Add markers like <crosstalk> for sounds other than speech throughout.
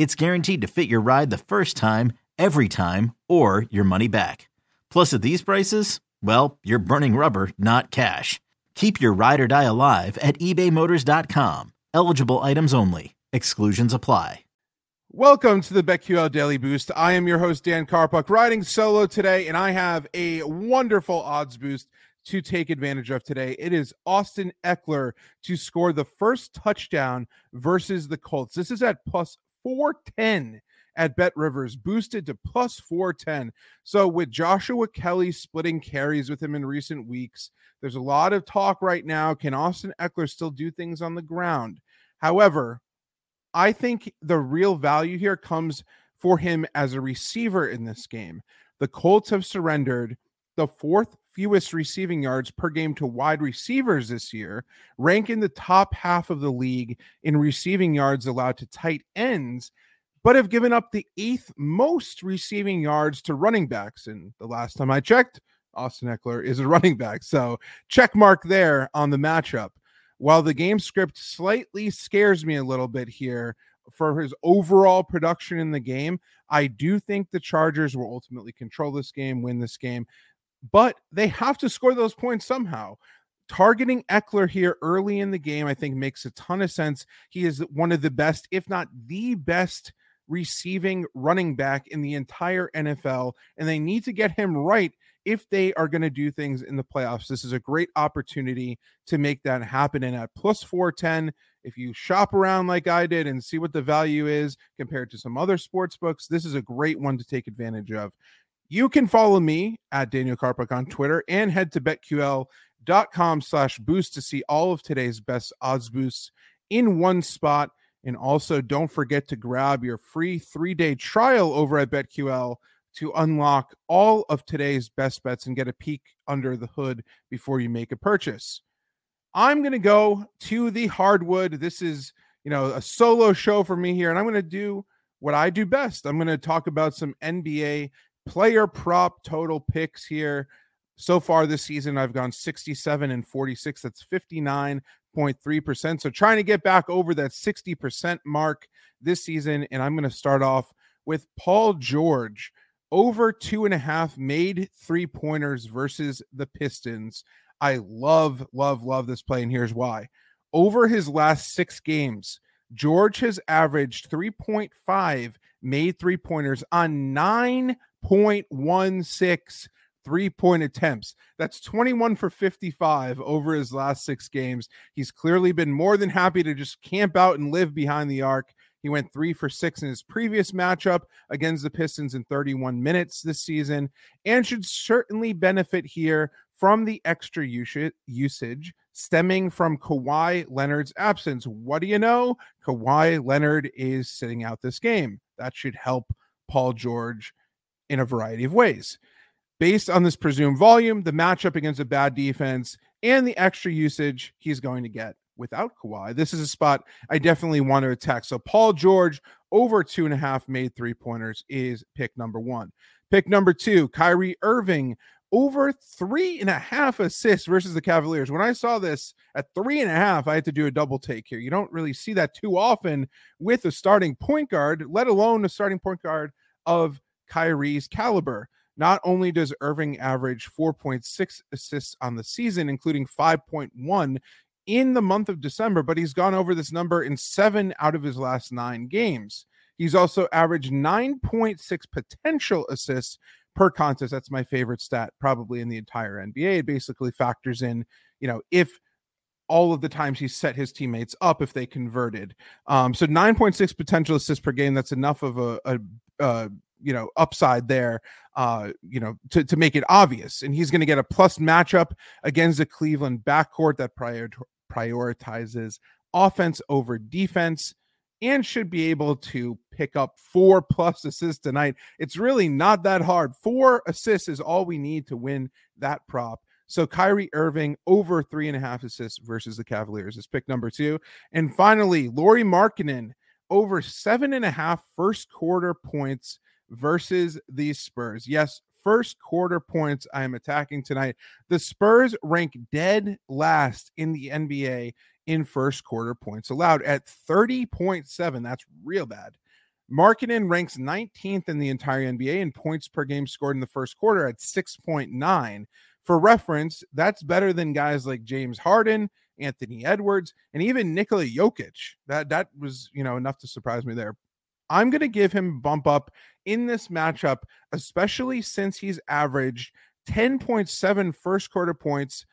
it's guaranteed to fit your ride the first time, every time, or your money back. Plus, at these prices, well, you're burning rubber, not cash. Keep your ride or die alive at ebaymotors.com. Eligible items only. Exclusions apply. Welcome to the BetQL Daily Boost. I am your host, Dan Karpuk, riding solo today, and I have a wonderful odds boost to take advantage of today. It is Austin Ekeler to score the first touchdown versus the Colts. This is at plus 410 at Bet Rivers, boosted to plus 410. So, with Joshua Kelley splitting carries with him in recent weeks, there's a lot of talk right now. Can Austin Ekeler still do things on the ground? However, I think the real value here comes for him as a receiver in this game. The Colts have surrendered the fourth fewest receiving yards per game to wide receivers this year, rank in the top half of the league in receiving yards allowed to tight ends, but have given up the eighth most receiving yards to running backs. And the last time I checked, Austin Ekeler is a <laughs> running back. So check mark there on the matchup. While the game script slightly scares me a little bit here for his overall production in the game, I do think the Chargers will ultimately control this game, win this game but they have to score those points somehow. Targeting Ekeler here early in the game, I think, makes a ton of sense. He is one of the best, if not the best, receiving running back in the entire NFL, and they need to get him right if they are going to do things in the playoffs. This is a great opportunity to make that happen. And at plus 410, if you shop around like I did and see what the value is compared to some other sports books, this is a great one to take advantage of. You can follow me at Daniel Karpuk on Twitter and head to betql.com slash boost to see all of today's best odds boosts in one spot. And also don't forget to grab your free three-day trial over at BetQL to unlock all of today's best bets and get a peek under the hood before you make a purchase. I'm going to go to the hardwood. This is, you know, a solo show for me here, and I'm going to do what I do best. I'm going to talk about some NBA player prop total picks here. So far this season, I've gone 67 and 46. That's 59.3%. So trying to get back over that 60% mark this season. And I'm going to start off with Paul George over two and a half made three pointers versus the Pistons. I love, love, love this play. And here's why. Over his last six games, George has averaged 3.5 made three pointers on nine 0.16 three point attempts. That's 21 for 55 over his last six games. He's clearly been more than happy to just camp out and live behind the arc. He went three for six in his previous matchup against the Pistons in 31 minutes this season and should certainly benefit here from the extra usage stemming from Kawhi Leonard's absence. What do you know? Kawhi Leonard is sitting out this game. That should help Paul George in a variety of ways. Based on this presumed volume, the matchup against a bad defense, and the extra usage he's going to get without Kawhi, this is a spot I definitely want to attack. So, Paul George over two and a half made three pointers is pick number one. Pick number two, Kyrie Irving over three and a half assists versus the Cavaliers. When I saw this at three and a half, I had to do a double take here. You don't really see that too often with a starting point guard, let alone a starting point guard of Kyrie's caliber. Not only does Irving average 4.6 assists on the season, including 5.1 in the month of December, but he's gone over this number in seven out of his last nine games. He's also averaged 9.6 potential assists per contest. That's my favorite stat, probably in the entire NBA. It basically factors in, you know, if all of the times he set his teammates up if they converted. Um, so 9.6 potential assists per game. That's enough of a, a, a you know upside there uh you know to, to make it obvious and he's going to get a plus matchup against the cleveland backcourt that prior, prioritizes offense over defense and should be able to pick up four plus assists tonight. It's really not that hard. Four assists is all we need to win that prop. So Kyrie Irving over three and a half assists versus the Cavaliers is pick number two. And finally, Lauri Markkanen over seven and a half first quarter points versus the Spurs. Yes, first quarter points I am attacking tonight. The Spurs rank dead last in the NBA in first quarter points allowed at 30.7. That's real bad. Markkanen ranks 19th in the entire NBA in points per game scored in the first quarter at 6.9. For reference, that's better than guys like James Harden, Anthony Edwards, and even Nikola Jokic. That that was, you know, enough to surprise me there. I'm going to give him bump up in this matchup, especially since he's averaged 10.7 first quarter points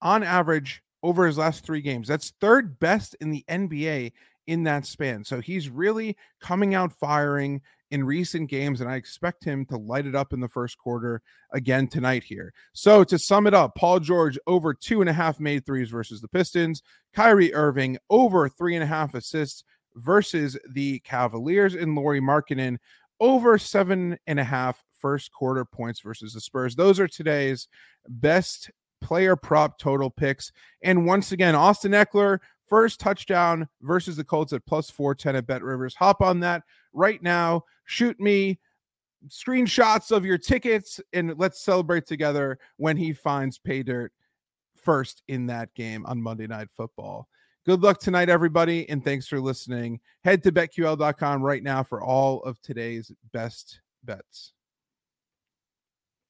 on average over his last three games. That's third best in the NBA in that span. So he's really coming out firing in recent games, and I expect him to light it up in the first quarter again tonight here. So to sum it up, Paul George over two and a half made threes versus the Pistons, Kyrie Irving over three and a half assists versus the Cavaliers, and Lauri Markkanen over seven and a half first quarter points versus the Spurs. Those are today's best player prop total picks. And once again, Austin Ekeler, first touchdown versus the Colts at plus 410 at Bet Rivers. Hop on that right now. Shoot me screenshots of your tickets and let's celebrate together when he finds pay dirt first in that game on Monday Night Football. Good luck tonight, everybody, and thanks for listening. Head to betql.com right now for all of today's best bets.